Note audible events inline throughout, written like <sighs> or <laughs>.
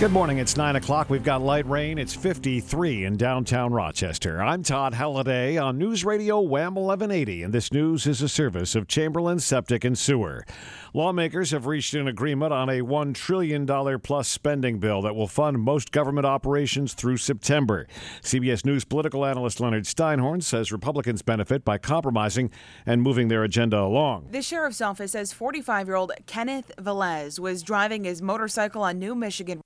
Good morning. It's 9 o'clock. We've got light rain. It's 53 in downtown Rochester. I'm Todd Halliday on News Radio Wham 1180, and this news is a service of Chamberlain Septic and Sewer. Lawmakers have reached an agreement on a $1 trillion plus spending bill that will fund most government operations through September. CBS News political analyst Leonard Steinhorn says Republicans benefit by compromising and moving their agenda along. The sheriff's office says 45 year old Kenneth Velez was driving his motorcycle on New Michigan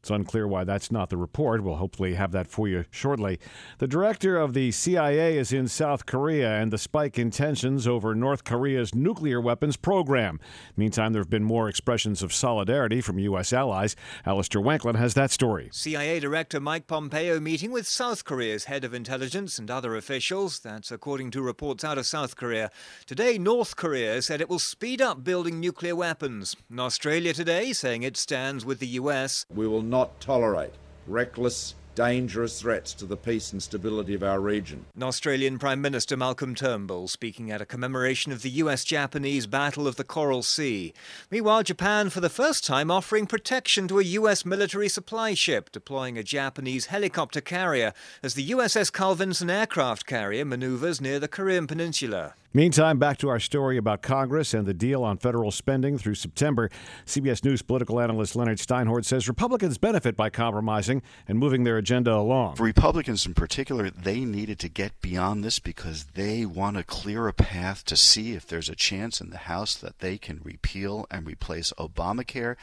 it's unclear why that's not the report. We'll hopefully have that for you shortly. The director of the CIA is in South Korea and the spike in tensions over North Korea's nuclear weapons program. Meantime, there have been more expressions of solidarity from U.S. allies. Alistair Wanklyn has that story. CIA Director Mike Pompeo meeting with South Korea's head of intelligence and other officials. That's according to reports out of South Korea. Today, North Korea said it will speed up building nuclear weapons. And Australia today saying it stands with the U.S. We will not tolerate reckless, dangerous threats to the peace and stability of our region. An Australian Prime Minister Malcolm Turnbull speaking at a commemoration of the US Japanese Battle of the Coral Sea. Meanwhile, Japan for the first time offering protection to a US military supply ship, deploying a Japanese helicopter carrier as the USS Carl Vinson aircraft carrier maneuvers near the Korean Peninsula. Meantime, back to our story about Congress and the deal on federal spending through September. CBS News political analyst Leonard Steinhorn says Republicans benefit by compromising and moving their agenda along. For Republicans in particular, they needed to get beyond this because they want to clear a path to see if there's a chance in the House that they can repeal and replace Obamacare.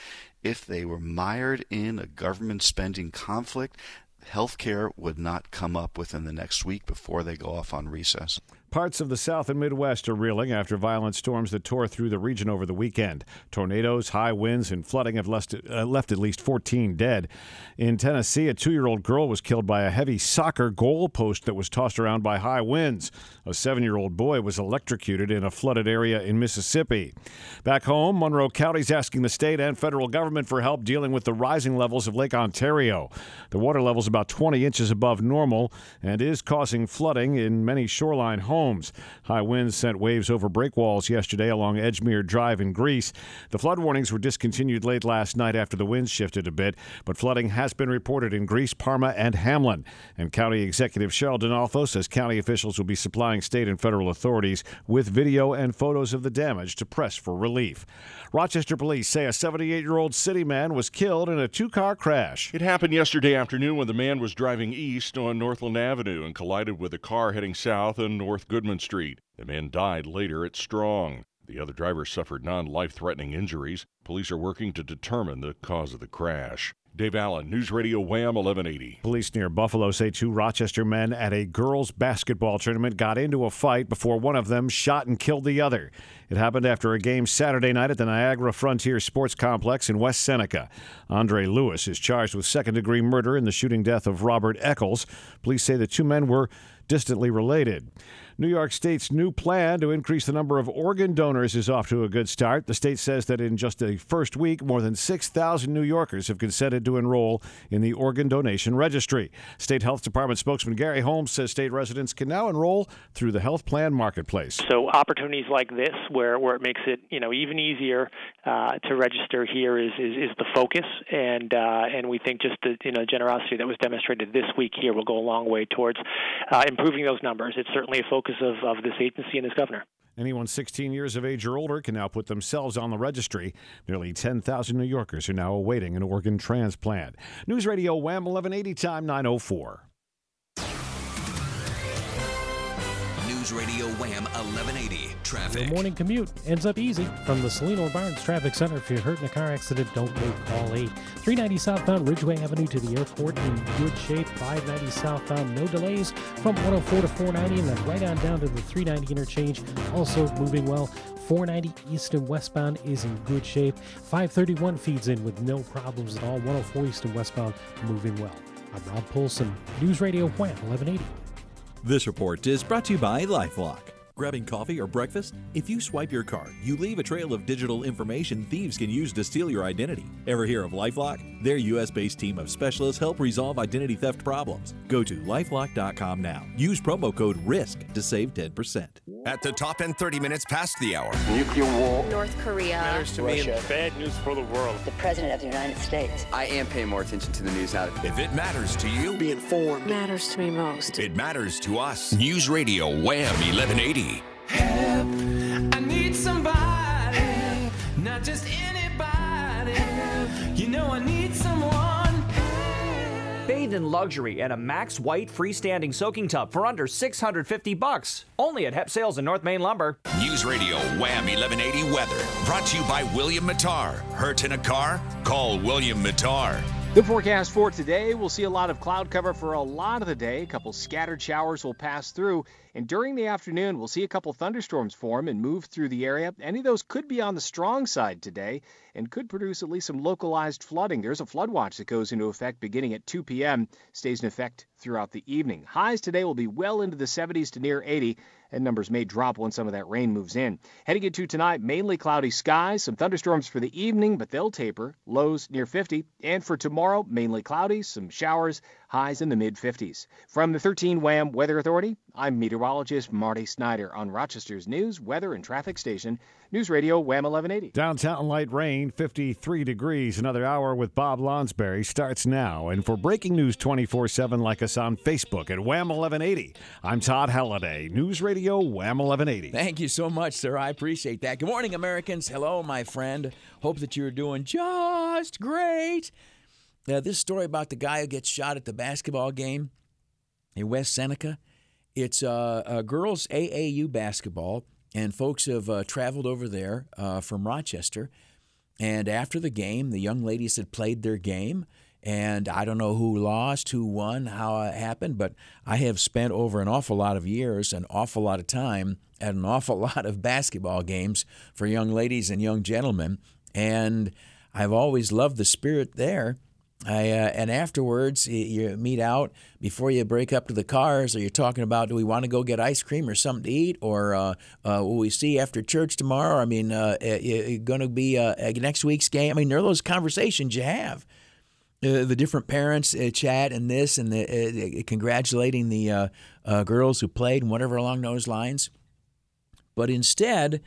If they were mired in a government spending conflict, health care would not come up within the next week before they go off on recess. Parts of the South and Midwest are reeling after violent storms that tore through the region over the weekend. Tornadoes, high winds, and flooding have left, uh, left at least 14 dead. In Tennessee, a two year old girl was killed by a heavy soccer goalpost that was tossed around by high winds. A seven year old boy was electrocuted in a flooded area in Mississippi. Back home, Monroe County is asking the state and federal government for help dealing with the rising levels of Lake Ontario. The water level is about 20 inches above normal and is causing flooding in many shoreline homes homes. High winds sent waves over breakwalls yesterday along Edgemere Drive in Greece. The flood warnings were discontinued late last night after the winds shifted a bit, but flooding has been reported in Greece, Parma, and Hamlin. And County Executive Cheryl Dinolfo says county officials will be supplying state and federal authorities with video and photos of the damage to press for relief. Rochester police say a 78 year old city man was killed in a two car crash. It happened yesterday afternoon when the man was driving east on Northland Avenue and collided with a car heading south on North Goodman Street. The man died later at Strong. The other driver suffered non life threatening injuries. Police are working to determine the cause of the crash. Dave Allen, News Radio Wham 1180. Police near Buffalo say two Rochester men at a girls' basketball tournament got into a fight before one of them shot and killed the other. It happened after a game Saturday night at the Niagara Frontier Sports Complex in West Seneca. Andre Lewis is charged with second degree murder in the shooting death of Robert Eccles. Police say the two men were distantly related. New York State's new plan to increase the number of organ donors is off to a good start. The state says that in just the first week, more than 6,000 New Yorkers have consented to enroll in the organ donation registry. State Health Department spokesman Gary Holmes says state residents can now enroll through the health plan marketplace. So opportunities like this, where, where it makes it you know even easier uh, to register here, is, is, is the focus, and uh, and we think just the you know generosity that was demonstrated this week here will go a long way towards uh, improving those numbers. It's certainly a focus focus of, of this agency and this governor. Anyone 16 years of age or older can now put themselves on the registry. Nearly 10,000 New Yorkers are now awaiting an organ transplant. News Radio Wham 1180 time 904. News Radio Wham 1180. Traffic. Your morning commute ends up easy. From the Cellino Barnes Traffic Center, if you're hurt in a car accident, don't wait, call 8. 390 southbound Ridgeway Avenue to the airport in good shape. 590 southbound, no delays from 104 to 490, and then right on down to the 390 interchange, also moving well. 490 east and westbound is in good shape. 531 feeds in with no problems at all. 104 east and westbound moving well. I'm Rob Polson, News Radio Wham 1180. This report is brought to you by Lifelock. Grabbing coffee or breakfast? If you swipe your card, you leave a trail of digital information thieves can use to steal your identity. Ever hear of Lifelock? Their US based team of specialists help resolve identity theft problems. Go to lifelock.com now. Use promo code RISK to save 10%. At the top end 30 minutes past the hour. Nuclear war. North Korea. Matters to Russia. me. Bad news for the world. The President of the United States. I am paying more attention to the news now. If it matters to you, be informed. Matters to me most. It matters to us. News Radio Wham 1180. Help. I need somebody. Help. Not just anybody. Help. You know I need someone. Bathe in luxury at a Max White freestanding soaking tub for under 650 bucks. Only at Hep Sales in North Main Lumber. News Radio Wham 1180 Weather. Brought to you by William Matar. Hurt in a car? Call William Matar. The forecast for today, we'll see a lot of cloud cover for a lot of the day. A couple scattered showers will pass through. And during the afternoon, we'll see a couple thunderstorms form and move through the area. Any of those could be on the strong side today and could produce at least some localized flooding. There's a flood watch that goes into effect beginning at 2 p.m., stays in effect throughout the evening. Highs today will be well into the 70s to near 80 and numbers may drop when some of that rain moves in. Heading into tonight, mainly cloudy skies, some thunderstorms for the evening, but they'll taper, lows near 50. And for tomorrow, mainly cloudy, some showers, highs in the mid 50s. From the 13 WHAM Weather Authority, I'm meteorologist Marty Snyder on Rochester's news, weather, and traffic station, News Radio WHAM 1180. Downtown light rain, 53 degrees. Another hour with Bob Lonsberry starts now. And for breaking news 24 7, like us on Facebook at WHAM 1180. I'm Todd Halliday, News Radio WHAM 1180. Thank you so much, sir. I appreciate that. Good morning, Americans. Hello, my friend. Hope that you're doing just great. Now, this story about the guy who gets shot at the basketball game in West Seneca, it's uh, uh, girls AAU basketball, and folks have uh, traveled over there uh, from Rochester. And after the game, the young ladies had played their game. And I don't know who lost, who won, how it happened, but I have spent over an awful lot of years, an awful lot of time at an <laughs> awful lot of basketball games for young ladies and young gentlemen. And I've always loved the spirit there. I, uh, and afterwards, you meet out before you break up to the cars, or you're talking about do we want to go get ice cream or something to eat, or uh, uh, will we see after church tomorrow? I mean, uh, going to be uh, next week's game. I mean, there are those conversations you have. Uh, the different parents chat and this and the, congratulating the girls who played and whatever along those lines. But instead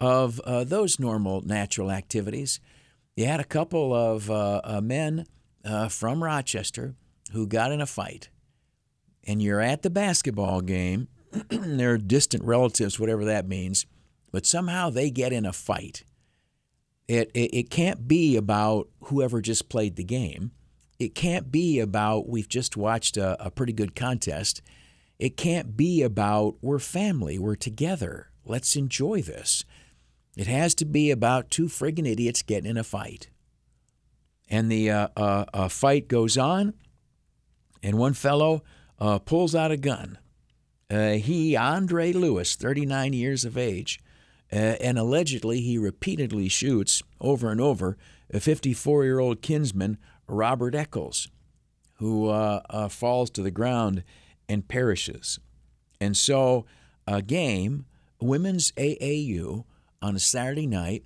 of those normal natural activities, you had a couple of men Uh, from Rochester who got in a fight. And you're at the basketball game, <clears throat> they're distant relatives, whatever that means, but somehow they get in a fight. It, it, it can't be about whoever just played the game. It can't be about we've just watched a, a pretty good contest. It can't be about we're family, we're together, let's enjoy this. It has to be about two friggin' idiots getting in a fight. And the uh, uh, uh, fight goes on, and one fellow uh, pulls out a gun. Uh, he, Andre Lewis, 39 years of age, and allegedly he repeatedly shoots over and over a 54 year old kinsman, Robert Eccles, who falls to the ground and perishes. And so, a game, women's AAU, on a Saturday night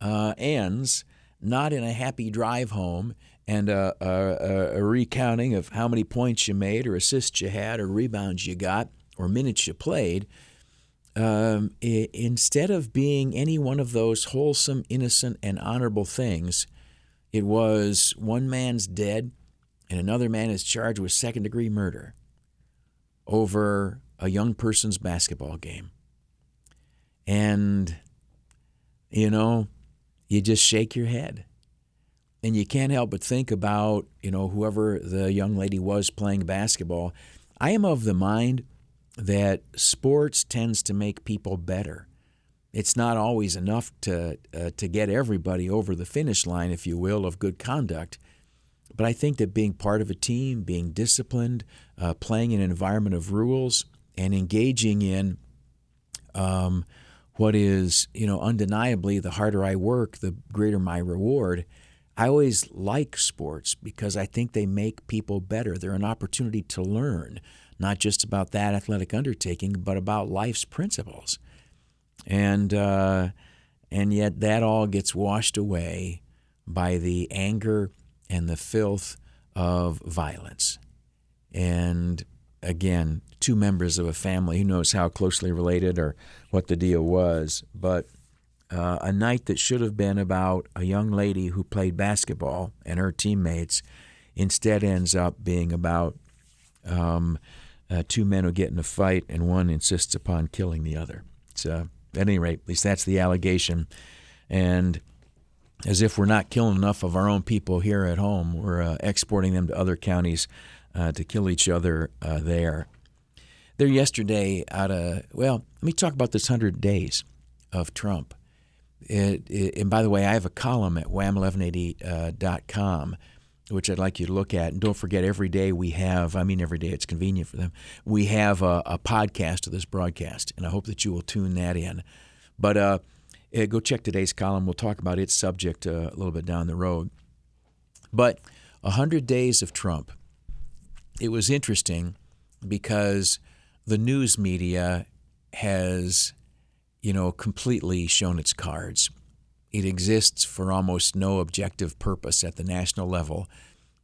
uh, ends not in a happy drive home and a, a, a, recounting of how many points you made, or assists you had, or rebounds you got, or minutes you played um, I- instead of being any one of those wholesome, innocent, and honorable things, it was one man's dead and another man is charged with second degree murder over a young person's basketball game. And, you know, you just shake your head. And you can't help but think about, you know, whoever the young lady was playing basketball. I am of the mind that sports tends to make people better. It's not always enough to uh, to get everybody over the finish line, if you will, of good conduct. But I think that being part of a team, being disciplined, uh, playing in an environment of rules, and engaging in um, what is, you know, undeniably the harder I work, the greater my reward. I always like sports because I think they make people better. They're an opportunity to learn not just about that athletic undertaking, but about life's principles. And uh, and yet that all gets washed away by the anger and the filth of violence. And again, two members of a family. Who knows how closely related or what the deal was? But uh, a night that should have been about a young lady who played basketball and her teammates instead ends up being about um, uh, two men who get in a fight and one insists upon killing the other. So, at any rate, at least that's the allegation. And as if we're not killing enough of our own people here at home, we're uh, exporting them to other counties uh, to kill each other uh, there. There yesterday, out of well, let me talk about this hundred days of Trump. It, it, and by the way, I have a column at wham1180.com, which I'd like you to look at. And don't forget, every day we have, I mean, every day it's convenient for them, we have a, a podcast of this broadcast. And I hope that you will tune that in. But uh, go check today's column. We'll talk about its subject uh, a little bit down the road. But 100 days of Trump. It was interesting because the news media has you know, completely shown its cards. It exists for almost no objective purpose at the national level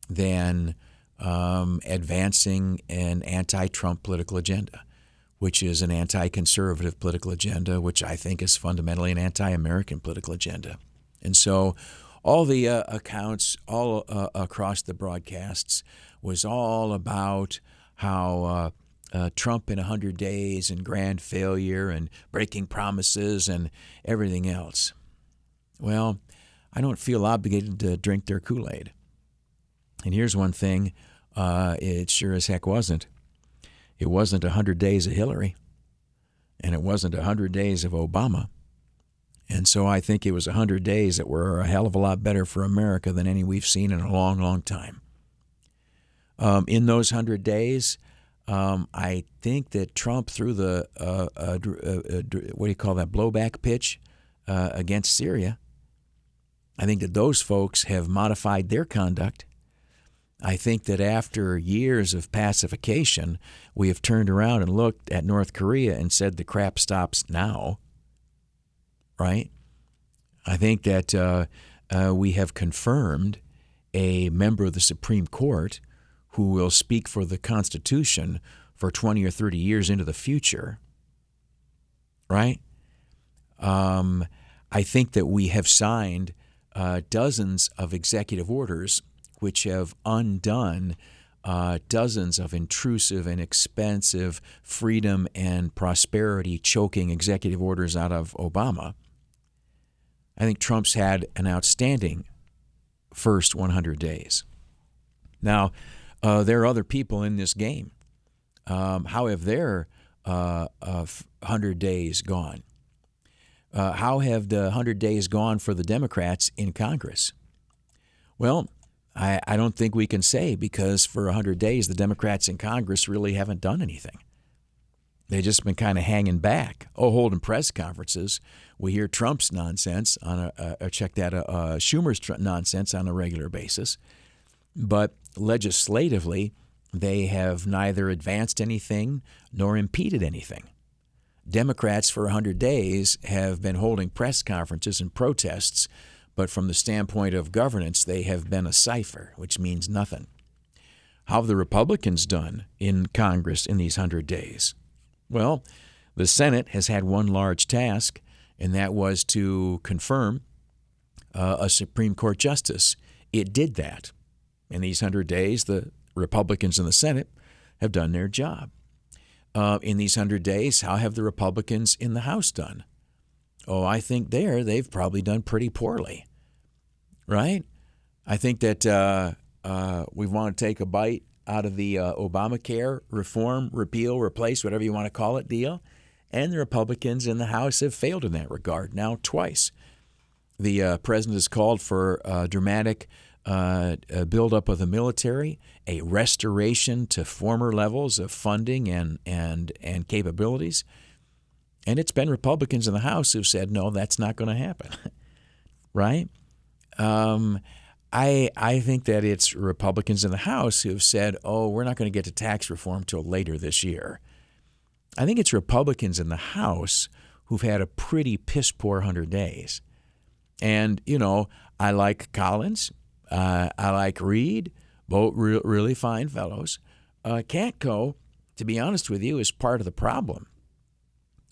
than um, advancing an anti Trump political agenda, which is an anti conservative political agenda, which I think is fundamentally an anti American political agenda. And so all the uh, accounts all uh, across the broadcasts was all about how. Uh, uh, Trump in 100 days and grand failure and breaking promises and everything else. Well, I don't feel obligated to drink their Kool Aid. And here's one thing uh, it sure as heck wasn't. It wasn't 100 days of Hillary, and it wasn't 100 days of Obama. And so I think it was 100 days that were a hell of a lot better for America than any we've seen in a long, long time. Um, in those 100 days, um, I think that Trump threw the uh, uh, uh, what do you call that blowback pitch uh, against Syria. I think that those folks have modified their conduct. I think that after years of pacification, we have turned around and looked at North Korea and said the crap stops now. Right? I think that uh, uh, we have confirmed a member of the Supreme Court who will speak for the Constitution for 20 or 30 years into the future, right? Um, I think that we have signed uh, dozens of executive orders which have undone uh, dozens of intrusive and expensive freedom and prosperity choking executive orders out of Obama. I think Trump's had an outstanding first 100 days. Now, uh, there are other people in this game. Um, how have their uh, uh, 100 days gone? Uh, how have the 100 days gone for the Democrats in Congress? Well, I, I don't think we can say because for 100 days the Democrats in Congress really haven't done anything. They've just been kind of hanging back. Oh, holding press conferences. We hear Trump's nonsense on a, uh check that, uh, uh, Schumer's tr- nonsense on a regular basis. But legislatively, they have neither advanced anything nor impeded anything. Democrats for 100 days have been holding press conferences and protests, but from the standpoint of governance, they have been a cipher, which means nothing. How have the Republicans done in Congress in these 100 days? Well, the Senate has had one large task, and that was to confirm uh, a Supreme Court justice. It did that. In these 100 days, the Republicans in the Senate have done their job. Uh, in these 100 days, how have the Republicans in the House done? Oh, I think there they've probably done pretty poorly, right? I think that uh, uh, we want to take a bite out of the uh, Obamacare reform, repeal, replace, whatever you want to call it deal. And the Republicans in the House have failed in that regard now twice. The uh, president has called for dramatic uh, a buildup of the military, a restoration to former levels of funding and, and, and capabilities. And it's been Republicans in the House who've said, no, that's not going to happen. <laughs> right? Um, I, I think that it's Republicans in the House who've said, oh, we're not going to get to tax reform till later this year. I think it's Republicans in the House who've had a pretty piss poor 100 days. And, you know, I like Collins. Uh, I like Reed, both re- really fine fellows. Uh, Katko, to be honest with you, is part of the problem.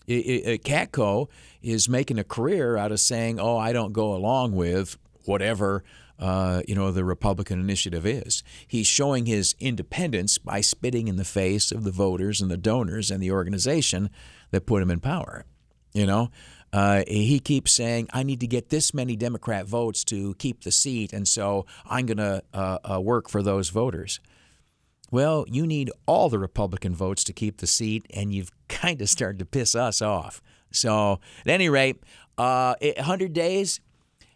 It, it, Katko is making a career out of saying, "Oh, I don't go along with whatever uh, you know the Republican initiative is." He's showing his independence by spitting in the face of the voters and the donors and the organization that put him in power. You know, uh, he keeps saying, "I need to get this many Democrat votes to keep the seat, and so I'm going to uh, uh, work for those voters." Well, you need all the Republican votes to keep the seat, and you've <laughs> kind of started to piss us off. So, at any rate, uh, 100 days,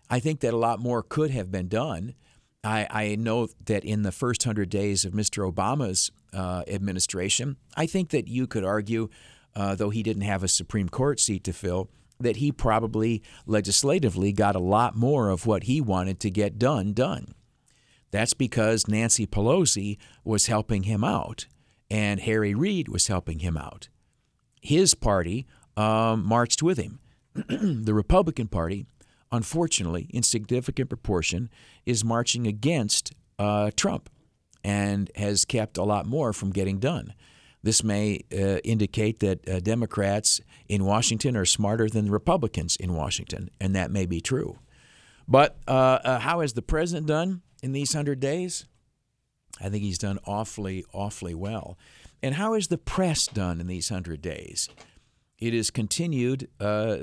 I think that a lot more could have been done. I, I know that in the first 100 days of Mr. Obama's uh, administration, I think that you could argue, uh, though he didn't have a Supreme Court seat to fill, that he probably legislatively got a lot more of what he wanted to get done done. That's because Nancy Pelosi was helping him out and Harry Reid was helping him out. His party um, marched with him. <clears throat> the Republican Party, unfortunately, in significant proportion, is marching against uh, Trump and has kept a lot more from getting done. This may uh, indicate that uh, Democrats in Washington are smarter than Republicans in Washington, and that may be true. But uh, uh, how has the president done? in these 100 days? I think he's done awfully, awfully well. And how has the press done in these 100 days? It has continued, uh,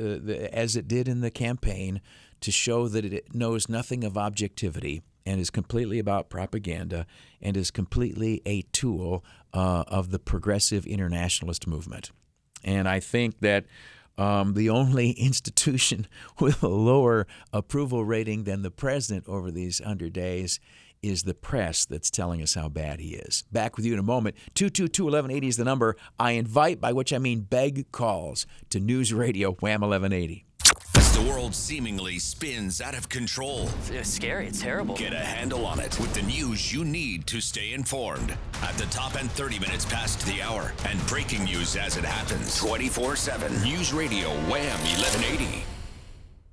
as it did in the campaign, to show that it knows nothing of objectivity and is completely about propaganda and is completely a tool uh, of the progressive internationalist movement. And I think that um, the only <laughs> institution <laughs> with a lower approval rating than the president over these 100 days is the press that's telling us how bad he is. Back with you in a moment. 222 1180 is the number. I invite, by which I mean beg calls, to News Radio Wham 1180. As the world seemingly spins out of control, it's scary, it's terrible. Get a handle on it with the news you need to stay informed. At the top end 30 minutes past the hour, and breaking news as it happens 24 7. News Radio Wham 1180.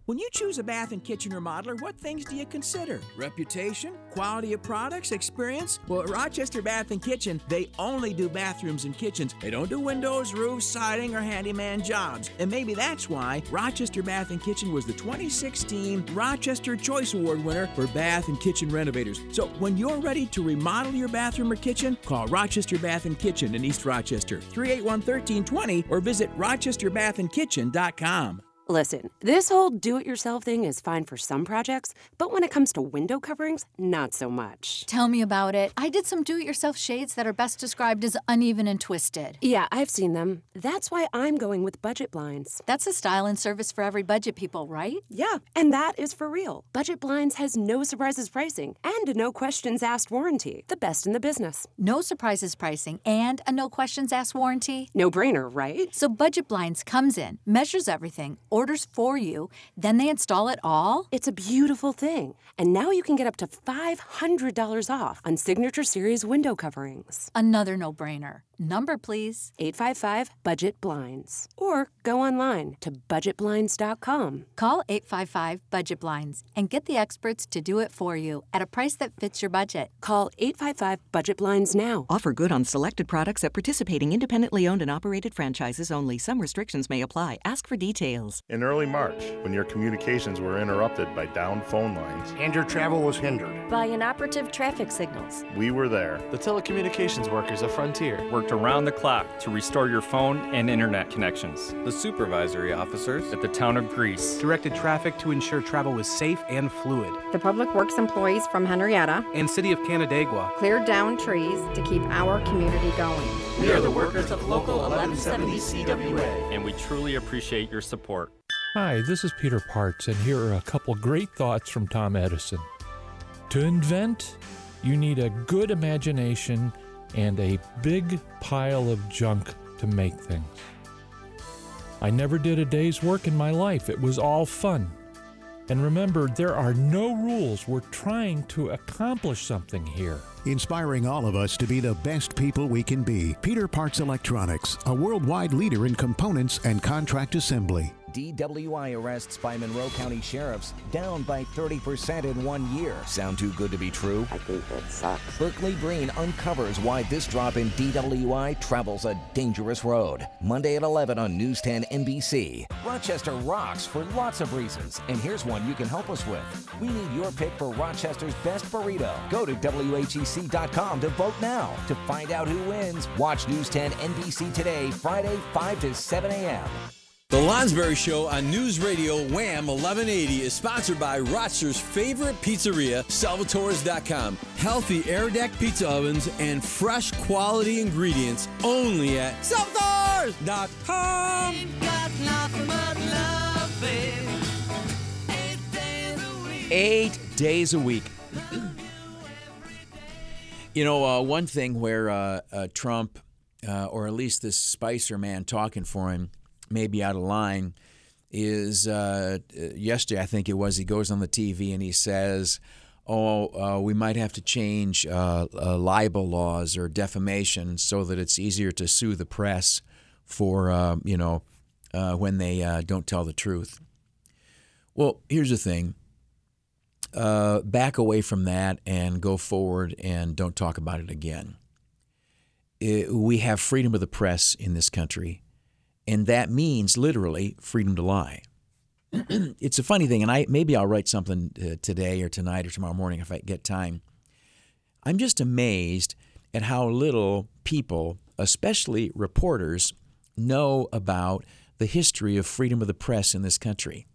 When you choose a bath and kitchen remodeler, what things do you consider? Reputation, quality of products, experience? Well, at Rochester Bath and Kitchen, they only do bathrooms and kitchens. They don't do windows, roofs, siding, or handyman jobs. And maybe that's why Rochester Bath and Kitchen was the 2016 Rochester Choice Award winner for bath and kitchen renovators. So when you're ready to remodel your bathroom or kitchen, call Rochester Bath and Kitchen in East Rochester, 381 1320, or visit rochesterbathandkitchen.com. Listen, this whole do it yourself thing is fine for some projects, but when it comes to window coverings, not so much. Tell me about it. I did some do it yourself shades that are best described as uneven and twisted. Yeah, I've seen them. That's why I'm going with budget blinds. That's a style and service for every budget people, right? Yeah, and that is for real. Budget blinds has no surprises pricing and a no questions asked warranty. The best in the business. No surprises pricing and a no questions asked warranty. No brainer, right? So Budget Blinds comes in, measures everything, orders for you, then they install it all? It's a beautiful thing. And now you can get up to $500 off on Signature Series window coverings. Another no brainer. Number, please. 855 Budget Blinds. Or go online to budgetblinds.com. Call 855 Budget Blinds and get the experts to do it for you at a price that fits your budget. Call 855 Budget Blinds now. Offer good on selected products at participating independently owned and operated franchises only. Some restrictions may apply. Ask for details. In early March, when your communications were interrupted by downed phone lines and your travel was hindered by inoperative traffic signals, we were there. The telecommunications workers of Frontier worked around the clock to restore your phone and internet connections. The supervisory officers at the town of Greece directed traffic to ensure travel was safe and fluid. The public works employees from Henrietta and City of Canandaigua cleared down trees to keep our community going. We are the workers of Local 1170 CWA, and we truly appreciate your support. Hi, this is Peter Parts, and here are a couple great thoughts from Tom Edison. To invent, you need a good imagination and a big pile of junk to make things. I never did a day's work in my life, it was all fun. And remember, there are no rules. We're trying to accomplish something here. Inspiring all of us to be the best people we can be. Peter Parts Electronics, a worldwide leader in components and contract assembly. DWI arrests by Monroe County sheriffs down by 30% in one year. Sound too good to be true? I think that sucks. Berkeley Brean uncovers why this drop in DWI travels a dangerous road. Monday at 11 on News 10 NBC. Rochester rocks for lots of reasons, and here's one you can help us with. We need your pick for Rochester's best burrito. Go to WHEC.com to vote now. To find out who wins, watch News 10 NBC today, Friday, 5 to 7 a.m. The Lonsberry Show on News Radio Wham 1180 is sponsored by Rochester's favorite pizzeria, Salvatore's.com. Healthy air deck pizza ovens and fresh quality ingredients only at Salvatore's.com. Eight days a week. you know, uh, one thing where uh, uh, Trump, uh, or at least this Spicer man talking for him, may be out of line is uh, yesterday, I think it was, he goes on the TV and he says, Oh, uh, we might have to change libel laws or defamation so that it's easier to sue the press for, you know, when they don't tell the truth. Well, here's the thing uh, back away from that and go forward and don't talk about it again. It, we have freedom of the press in this country, and that means literally freedom to lie. <clears throat> it's a funny thing, and I maybe I'll write something uh, today or tonight or tomorrow morning if I get time. I'm just amazed at how little people, especially reporters, know about the history of freedom of the press in this country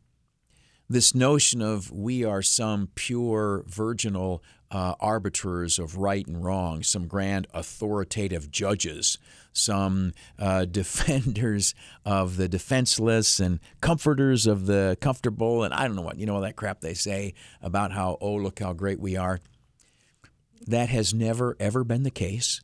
this notion of we are some pure virginal uh, arbiters of right and wrong, some grand authoritative judges, some uh, <laughs> defenders of the defenseless and comforters of the comfortable, and I don't know what, you know, all that crap they say about how, oh, look how great we are. That has never, ever been the case.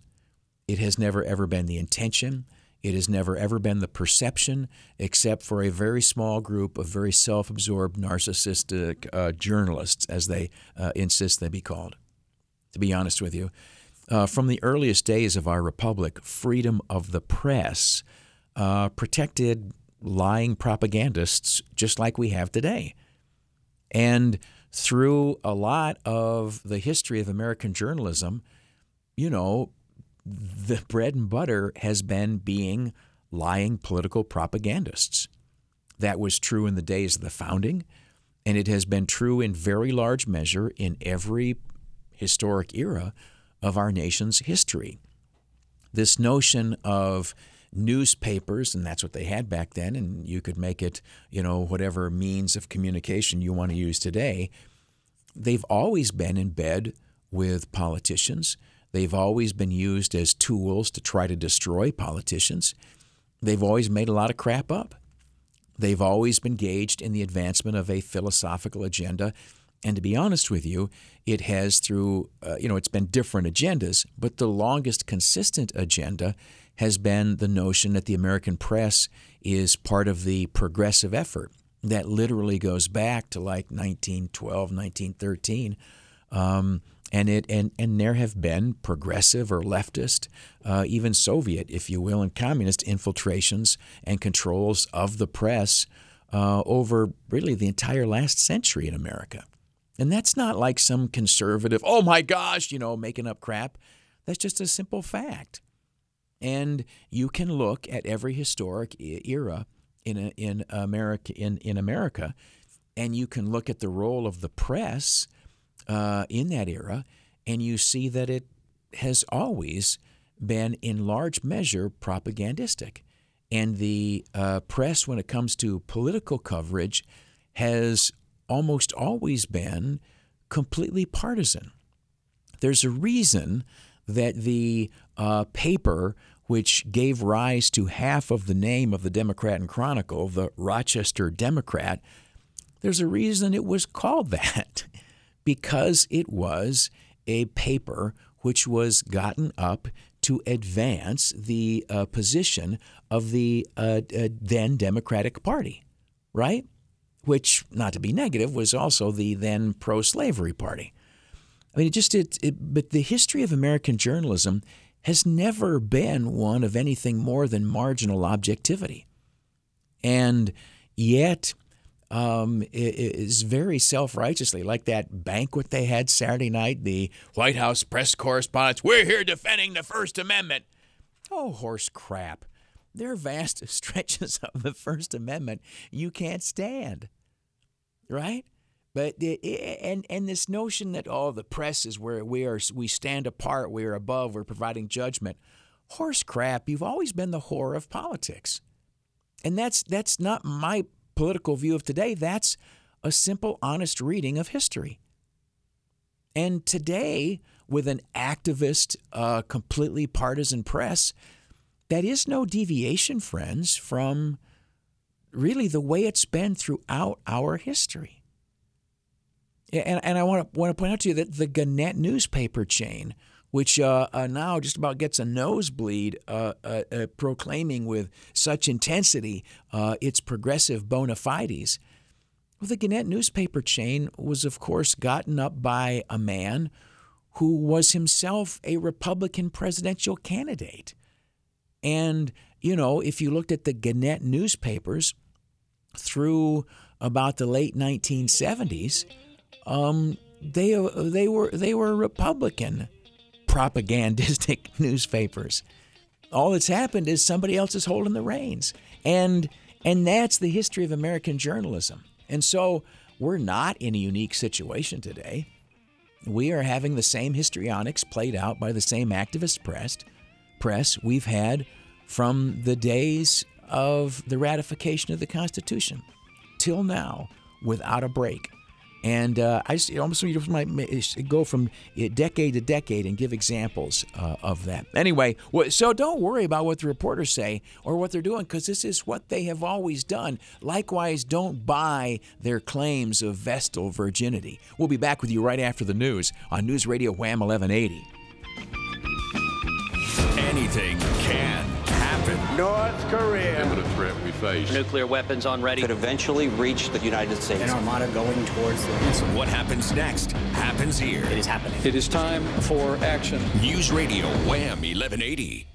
It has never, ever been the intention. It has never ever been the perception, except for a very small group of very self absorbed, narcissistic uh, journalists, as they uh, insist they be called. To be honest with you, uh, from the earliest days of our republic, freedom of the press uh, protected lying propagandists just like we have today. And through a lot of the history of American journalism, you know, the bread and butter has been being lying political propagandists. That was true in the days of the founding, and it has been true in very large measure in every historic era of our nation's history. This notion of newspapers, and that's what they had back then, and you could make it, you know, whatever means of communication you want to use today, they've always been in bed with politicians They've always been used as tools to try to destroy politicians. They've always made a lot of crap up. They've always been engaged in the advancement of a philosophical agenda. And to be honest with you, it has through, uh, you know, it's been different agendas, but the longest consistent agenda has been the notion that the American press is part of the progressive effort. That literally goes back to like 1912, 1913. Um, and it and and there have been progressive or leftist, uh, even Soviet, if you will, and communist infiltrations and controls of the press uh, over really the entire last century in America. And that's not like some conservative, oh my gosh, you know, making up crap. That's just a simple fact. And you can look at every historic era in a, in America in, in America, and you can look at the role of the press uh, in that era, and you see that it has always been, in large measure, propagandistic. And the uh, press, when it comes to political coverage, has almost always been completely partisan. There's a reason that the uh, paper which gave rise to half of the name of the Democrat and Chronicle, the Rochester Democrat, there's a reason it was called <laughs> that because it was a paper which was gotten up to advance the uh, position of the uh, uh, then Democratic Party, right? Which, not to be negative, was also the then pro slavery party. I mean, it just, it, it, but the history of American journalism has never been one of anything more than marginal objectivity. And yet um, is very self righteously, like that banquet they had Saturday night, the White House press correspondents. We're here defending the First Amendment. Oh, horse crap. There are vast <laughs> stretches of the First Amendment you can't stand, right? But and and this notion that oh the press is where we are we stand apart we are above we're providing judgment, horse crap. You've always been the whore of politics, and that's that's not my political view of today. That's a simple, honest reading of history. And today, with an activist, uh, completely partisan press, that is no deviation, friends, from really the way it's been throughout our history. And, and I want to want to point out to you that the Gannett newspaper chain, which uh, uh, now just about gets a nosebleed, uh, uh, uh proclaiming with such intensity its progressive bona fides. Well, the Gannett newspaper chain was, of course, gotten up by a man who was himself a Republican presidential candidate. And, you know, if you looked at the Gannett newspapers through about the late 1970s, um, they they were they were Republican propagandistic <laughs> newspapers. All that's happened is somebody else is holding the reins, and and that's the history of American journalism. And so we're not in a unique situation today. We are having the same histrionics played out by the same activist press press we've had from the days of the ratification of the Constitution till now without a break. And uh, I just, almost you might go from decade to decade and give examples uh, of that. Anyway, so don't worry about what the reporters say or what they're doing because this is what they have always done. Likewise, don't buy their claims of vestal virginity. We'll be back with you right after the news on News Radio Wham 1180. Anything can happen. North Korea. Imminent threat we face. Nuclear weapons on ready. Could eventually reach the United States. An armada going towards the What happens next happens here. It is happening. It is time for action. News Radio Wham 1180.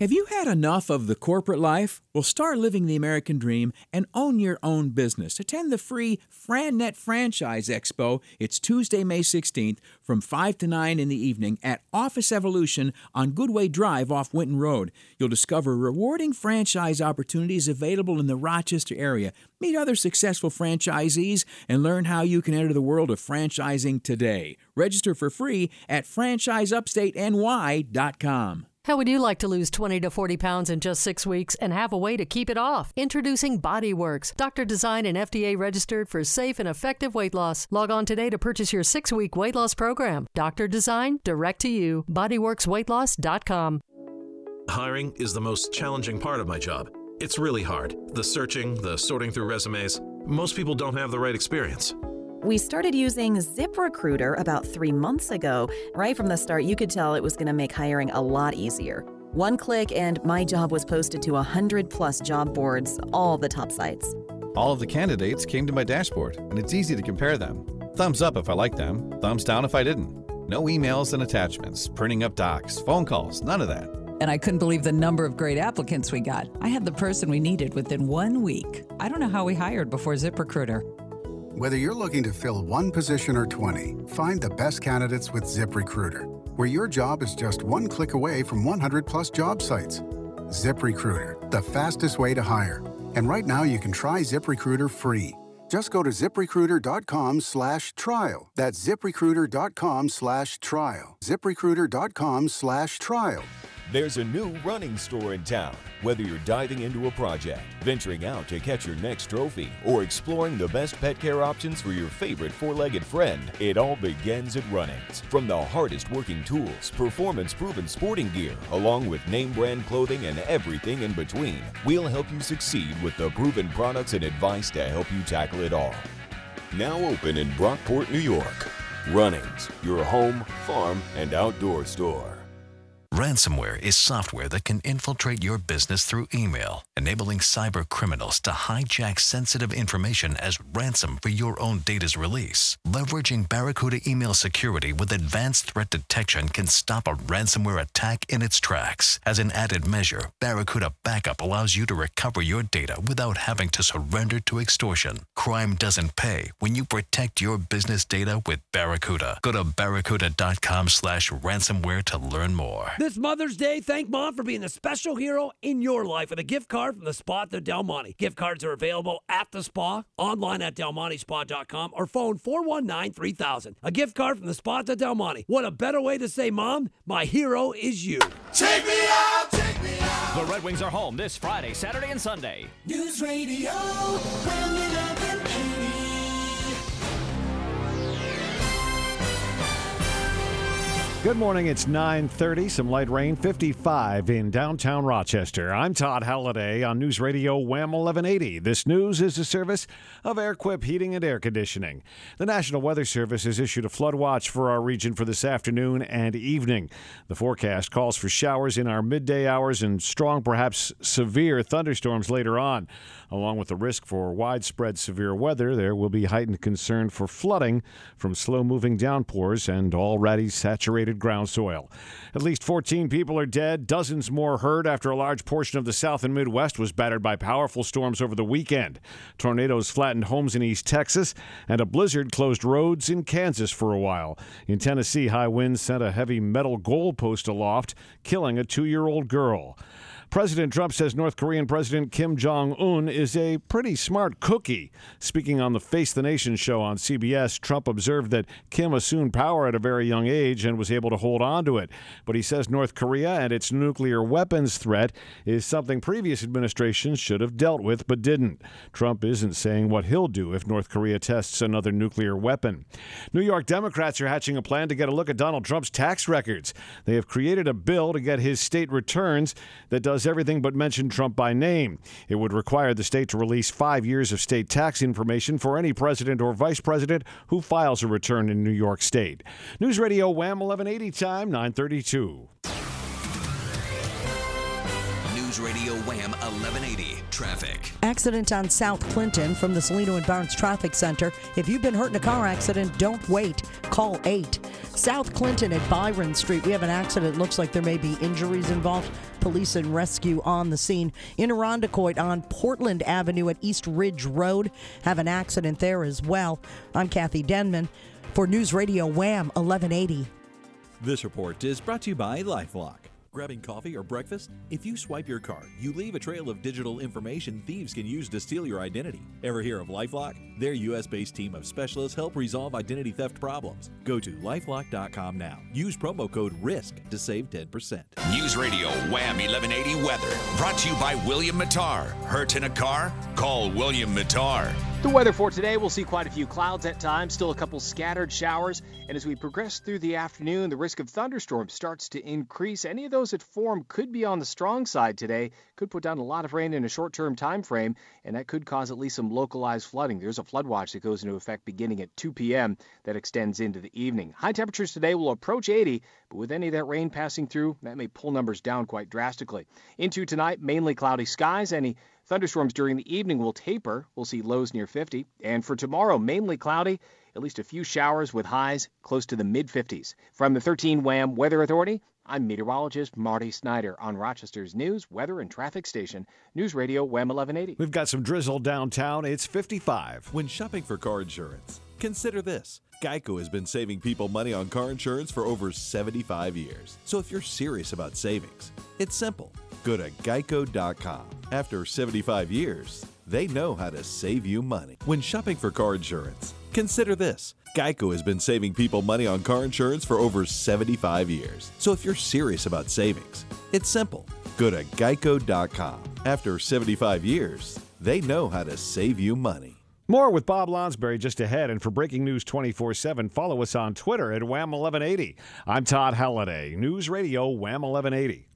Have you had enough of the corporate life? Well, start living the American dream and own your own business. Attend the free FranNet Franchise Expo. It's Tuesday, May 16th from 5 to 9 in the evening at Office Evolution on Goodway Drive off Winton Road. You'll discover rewarding franchise opportunities available in the Rochester area. Meet other successful franchisees and learn how you can enter the world of franchising today. Register for free at franchiseupstateny.com. How would you like to lose 20 to 40 pounds in just six weeks and have a way to keep it off? Introducing BodyWorks, doctor designed and FDA registered for safe and effective weight loss. Log on today to purchase your six week weight loss program. Doctor designed, direct to you. BodyWorksWeightLoss.com. Hiring is the most challenging part of my job. It's really hard. The searching, the sorting through resumes. Most people don't have the right experience. We started using ZipRecruiter about three months ago. Right from the start, you could tell it was going to make hiring a lot easier. One click, and my job was posted to 100 plus job boards, all the top sites. All of the candidates came to my dashboard, and it's easy to compare them. Thumbs up if I liked them, thumbs down if I didn't. No emails and attachments, printing up docs, phone calls, none of that. And I couldn't believe the number of great applicants we got. I had the person we needed within one week. I don't know how we hired before ZipRecruiter. Whether you're looking to fill one position or 20, find the best candidates with ZipRecruiter, where your job is just one click away from 100 plus job sites. ZipRecruiter, the fastest way to hire. And right now you can try ZipRecruiter free. Just go to ziprecruiter.com slash trial. That's ziprecruiter.com slash trial. ziprecruiter.com slash trial. There's a new running store in town. Whether you're diving into a project, venturing out to catch your next trophy, or exploring the best pet care options for your favorite four legged friend, it all begins at Runnings. From the hardest working tools, performance proven sporting gear, along with name brand clothing and everything in between, we'll help you succeed with the proven products and advice to help you tackle it all. Now open in Brockport, New York. Runnings, your home, farm, and outdoor store. Ransomware is software that can infiltrate your business through email, enabling cyber criminals to hijack sensitive information as ransom for your own data's release. Leveraging Barracuda email security with advanced threat detection can stop a ransomware attack in its tracks. As an added measure, Barracuda Backup allows you to recover your data without having to surrender to extortion. Crime doesn't pay when you protect your business data with Barracuda. Go to barracuda.com slash ransomware to learn more. This Mother's Day, thank Mom for being the special hero in your life with a gift card from the spa at Del Monte. Gift cards are available at the spa, online at delmontespa.com, or phone 419 3000. A gift card from the spa at Del Monte. What a better way to say, Mom, my hero is you. Take me out, take me out. The Red Wings are home this Friday, Saturday, and Sunday. News Radio, Good morning. It's 9:30. Some light rain, 55 in downtown Rochester. I'm Todd Halliday on News Radio Wham 1180. This news is a service of Airquip Heating and Air Conditioning. The National Weather Service has issued a flood watch for our region for this afternoon and evening. The forecast calls for showers in our midday hours and strong, perhaps severe thunderstorms later on. Along with the risk for widespread severe weather, there will be heightened concern for flooding from slow-moving downpours and already saturated ground soil. At least 14 people are dead, dozens more hurt after a large portion of the South and Midwest was battered by powerful storms over the weekend. Tornadoes flattened homes in East Texas, and a blizzard closed roads in Kansas for a while. In Tennessee, high winds sent a heavy metal goalpost aloft, killing a two-year-old girl. President Trump says North Korean President Kim Jong un is a pretty smart cookie. Speaking on the Face the Nation show on CBS, Trump observed that Kim assumed power at a very young age and was able to hold on to it. But he says North Korea and its nuclear weapons threat is something previous administrations should have dealt with but didn't. Trump isn't saying what he'll do if North Korea tests another nuclear weapon. New York Democrats are hatching a plan to get a look at Donald Trump's tax records. They have created a bill to get his state returns that does does everything but mention Trump by name. It would require the state to release five years of state tax information for any president or vice president who files a return in New York State. News Radio Wham 1180 time 932. News Radio Wham 1180 traffic. Accident on South Clinton from the Cellino and Barnes Traffic Center. If you've been hurt in a car accident, don't wait. Call 8. South Clinton at Byron Street. We have an accident. Looks like there may be injuries involved. Police and rescue on the scene. In Irondequoit on Portland Avenue at East Ridge Road. Have an accident there as well. I'm Kathy Denman for News Radio Wham 1180. This report is brought to you by Lifelock. Grabbing coffee or breakfast? If you swipe your card, you leave a trail of digital information thieves can use to steal your identity. Ever hear of Lifelock? Their US based team of specialists help resolve identity theft problems. Go to lifelock.com now. Use promo code RISK to save 10%. News Radio Wham 1180 Weather. Brought to you by William Mattar. Hurt in a car? Call William Mattar. The weather for today, we'll see quite a few clouds at times, still a couple scattered showers. And as we progress through the afternoon, the risk of thunderstorms starts to increase. Any of those that form could be on the strong side today, could put down a lot of rain in a short term time frame, and that could cause at least some localized flooding. There's a flood watch that goes into effect beginning at 2 p.m. that extends into the evening. High temperatures today will approach 80, but with any of that rain passing through, that may pull numbers down quite drastically. Into tonight, mainly cloudy skies. Any Thunderstorms during the evening will taper. We'll see lows near 50. And for tomorrow, mainly cloudy, at least a few showers with highs close to the mid 50s. From the 13 WHAM Weather Authority, I'm meteorologist Marty Snyder on Rochester's news, weather, and traffic station, News Radio WHAM 1180. We've got some drizzle downtown. It's 55. When shopping for car insurance, consider this. Geico has been saving people money on car insurance for over 75 years. So if you're serious about savings, it's simple. Go to geico.com. After 75 years, they know how to save you money. When shopping for car insurance, consider this. Geico has been saving people money on car insurance for over 75 years. So if you're serious about savings, it's simple. Go to geico.com. After 75 years, they know how to save you money. More with Bob Lonsberry just ahead. And for breaking news 24 7, follow us on Twitter at Wham1180. I'm Todd Halliday, News Radio Wham 1180. Your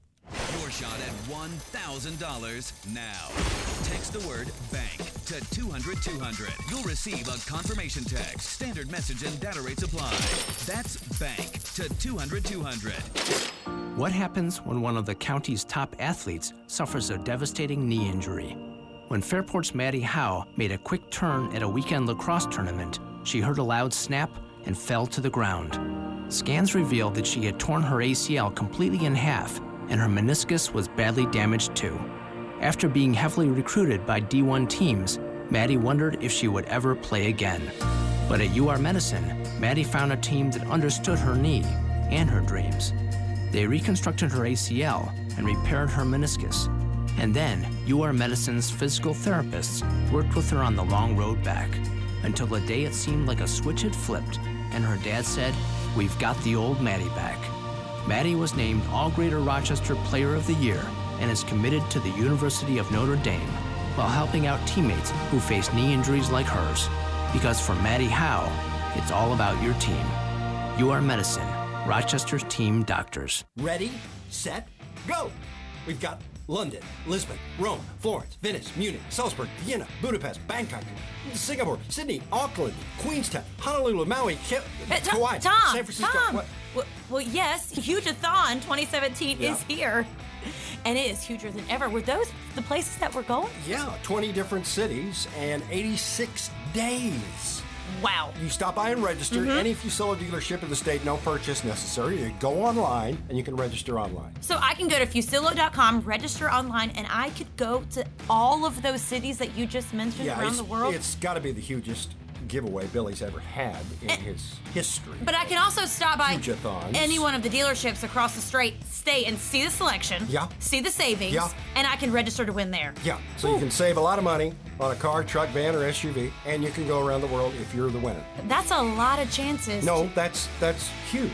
shot at $1,000 now. Text the word BANK to to 200 200. You'll receive a confirmation text. Standard message and data rates apply. That's bank to 200 200. What happens when one of the county's top athletes suffers a devastating knee injury? When Fairport's Maddie Howe made a quick turn at a weekend lacrosse tournament, she heard a loud snap and fell to the ground. Scans revealed that she had torn her ACL completely in half and her meniscus was badly damaged too. After being heavily recruited by D1 teams, Maddie wondered if she would ever play again. But at UR Medicine, Maddie found a team that understood her knee and her dreams. They reconstructed her ACL and repaired her meniscus. And then, UR Medicine's physical therapists worked with her on the long road back until the day it seemed like a switch had flipped and her dad said, We've got the old Maddie back. Maddie was named All Greater Rochester Player of the Year and is committed to the University of Notre Dame while helping out teammates who face knee injuries like hers. Because for Maddie Howe, it's all about your team. UR Medicine, Rochester's team doctors. Ready, set, go! We've got London, Lisbon, Rome, Florence, Venice, Munich, Salzburg, Vienna, Budapest, Bangkok, Singapore, Sydney, Auckland, Queenstown, Honolulu, Maui, Ki- Hey, uh, Tom, Kauai, Tom, San Francisco. Tom. Well, well, yes, Hugeathon 2017 Yeah. is here, and it is huger than ever. Were those the places that we're going? Yeah, 20 different cities and 86 days. Wow. You stop by and register. Mhm. Any Fuccillo dealership in the state, no purchase necessary. You go online and you can register online. So I can go to Fuccillo.com, register online, and I could go to all of those cities that you just mentioned around the world. it's got to be the hugest giveaway Billy's ever had in eh, his history. But I can also stop by Hugeathons. any one of the dealerships across the straight state and see the selection, Yeah. see the savings, Yeah. and I can register to win there. Yeah, so you can save a lot of money on a car, truck, van, or SUV, and you can go around the world if you're the winner. That's a lot of chances. No, that's that's huge.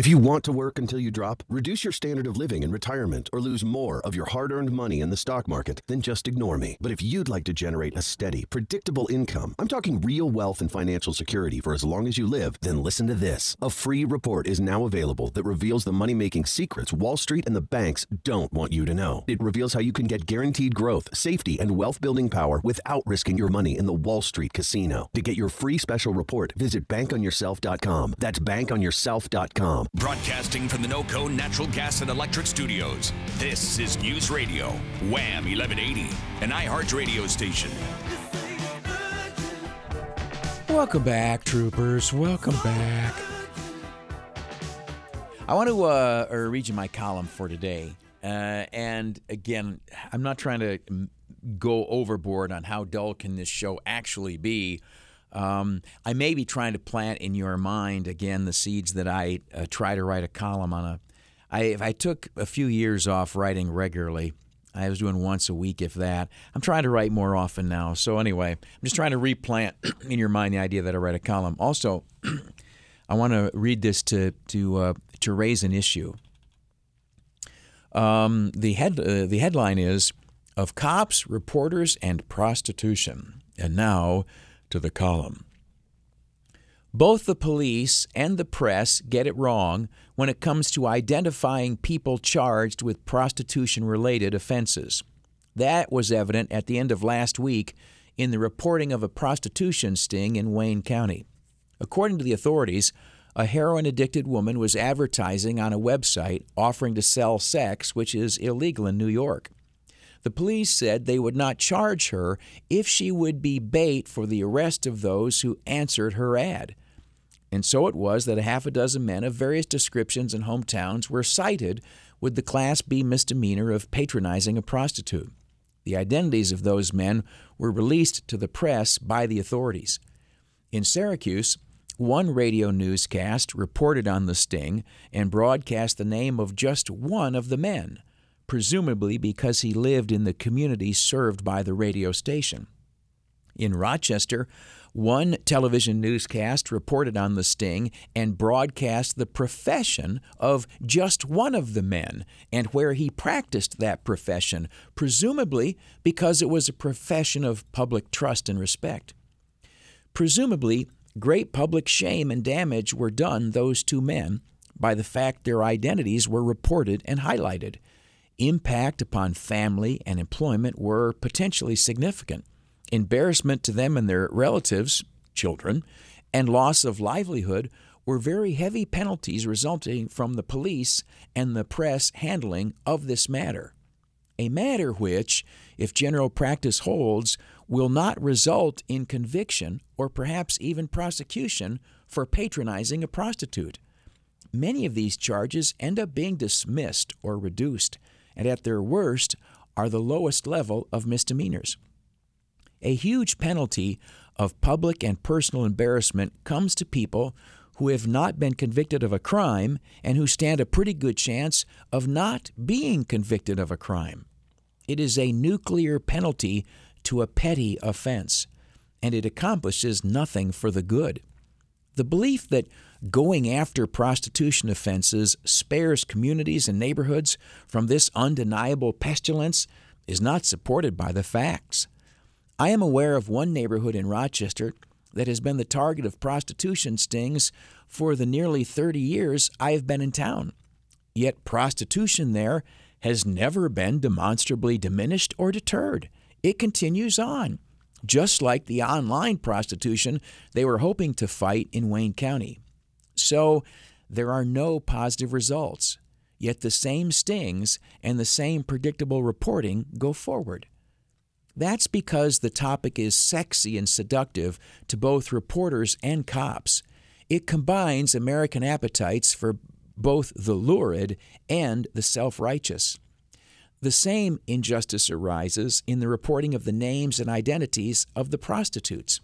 If you want to work until you drop, reduce your standard of living in retirement, or lose more of your hard earned money in the stock market, then just ignore me. But if you'd like to generate a steady, predictable income, I'm talking real wealth and financial security for as long as you live, then listen to this. A free report is now available that reveals the money making secrets Wall Street and the banks don't want you to know. It reveals how you can get guaranteed growth, safety, and wealth building power without risking your money in the Wall Street casino. To get your free special report, visit bankonyourself.com. That's bankonyourself.com. Broadcasting from the NOCO Natural Gas and Electric Studios, this is News Radio, Wham 1180, an iHeart radio station. Welcome back, troopers. Welcome back. I want to uh, uh, read you my column for today. Uh, and again, I'm not trying to go overboard on how dull can this show actually be. Um, I may be trying to plant in your mind again the seeds that I uh, try to write a column on a. I if I took a few years off writing regularly, I was doing once a week, if that. I'm trying to write more often now. So anyway, I'm just trying to replant <coughs> in your mind the idea that I write a column. Also, <clears throat> I want to read this to to uh, to raise an issue. Um, the head uh, the headline is of cops, reporters, and prostitution. And now to the column. Both the police and the press get it wrong when it comes to identifying people charged with prostitution related offenses. That was evident at the end of last week in the reporting of a prostitution sting in Wayne County. According to the authorities, a heroin addicted woman was advertising on a website offering to sell sex, which is illegal in New York. The police said they would not charge her if she would be bait for the arrest of those who answered her ad. And so it was that a half a dozen men of various descriptions and hometowns were cited with the Class B misdemeanor of patronizing a prostitute. The identities of those men were released to the press by the authorities. In Syracuse, one radio newscast reported on the sting and broadcast the name of just one of the men, presumably because he lived in the community served by the radio station. In Rochester, one television newscast reported on the sting and broadcast the profession of just one of the men and where he practiced that profession, presumably because it was a profession of public trust and respect. Presumably, great public shame and damage were done those two men by the fact their identities were reported and highlighted. Impact upon family and employment were potentially significant. Embarrassment to them and their relatives, children, and loss of livelihood were very heavy penalties resulting from the police and the press handling of this matter. A matter which, if general practice holds, will not result in conviction or perhaps even prosecution for patronizing a prostitute. Many of these charges end up being dismissed or reduced, and at their worst are the lowest level of misdemeanors. A huge penalty of public and personal embarrassment comes to people who have not been convicted of a crime and who stand a pretty good chance of not being convicted of a crime. It is a nuclear penalty to a petty offense, and it accomplishes nothing for the good. The belief that going after prostitution offenses spares communities and neighborhoods from this undeniable pestilence is not supported by the facts. I am aware of one neighborhood in Rochester that has been the target of prostitution stings for the nearly 30 years I have been in town. Yet prostitution there has never been demonstrably diminished or deterred. It continues on, just like the online prostitution they were hoping to fight in Wayne County. So there are no positive results, yet the same stings and the same predictable reporting go forward. That's because the topic is sexy and seductive to both reporters and cops. It combines American appetites for both the lurid and the self righteous. The same injustice arises in the reporting of the names and identities of the prostitutes.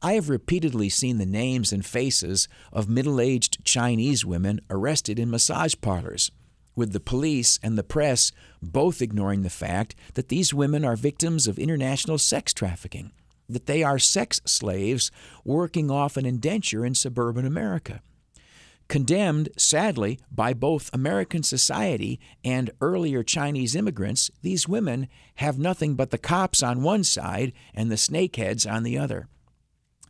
I have repeatedly seen the names and faces of middle aged Chinese women arrested in massage parlors with the police and the press both ignoring the fact that these women are victims of international sex trafficking, that they are sex slaves working off an indenture in suburban America. Condemned, sadly, by both American society and earlier Chinese immigrants, these women have nothing but the cops on one side and the snakeheads on the other.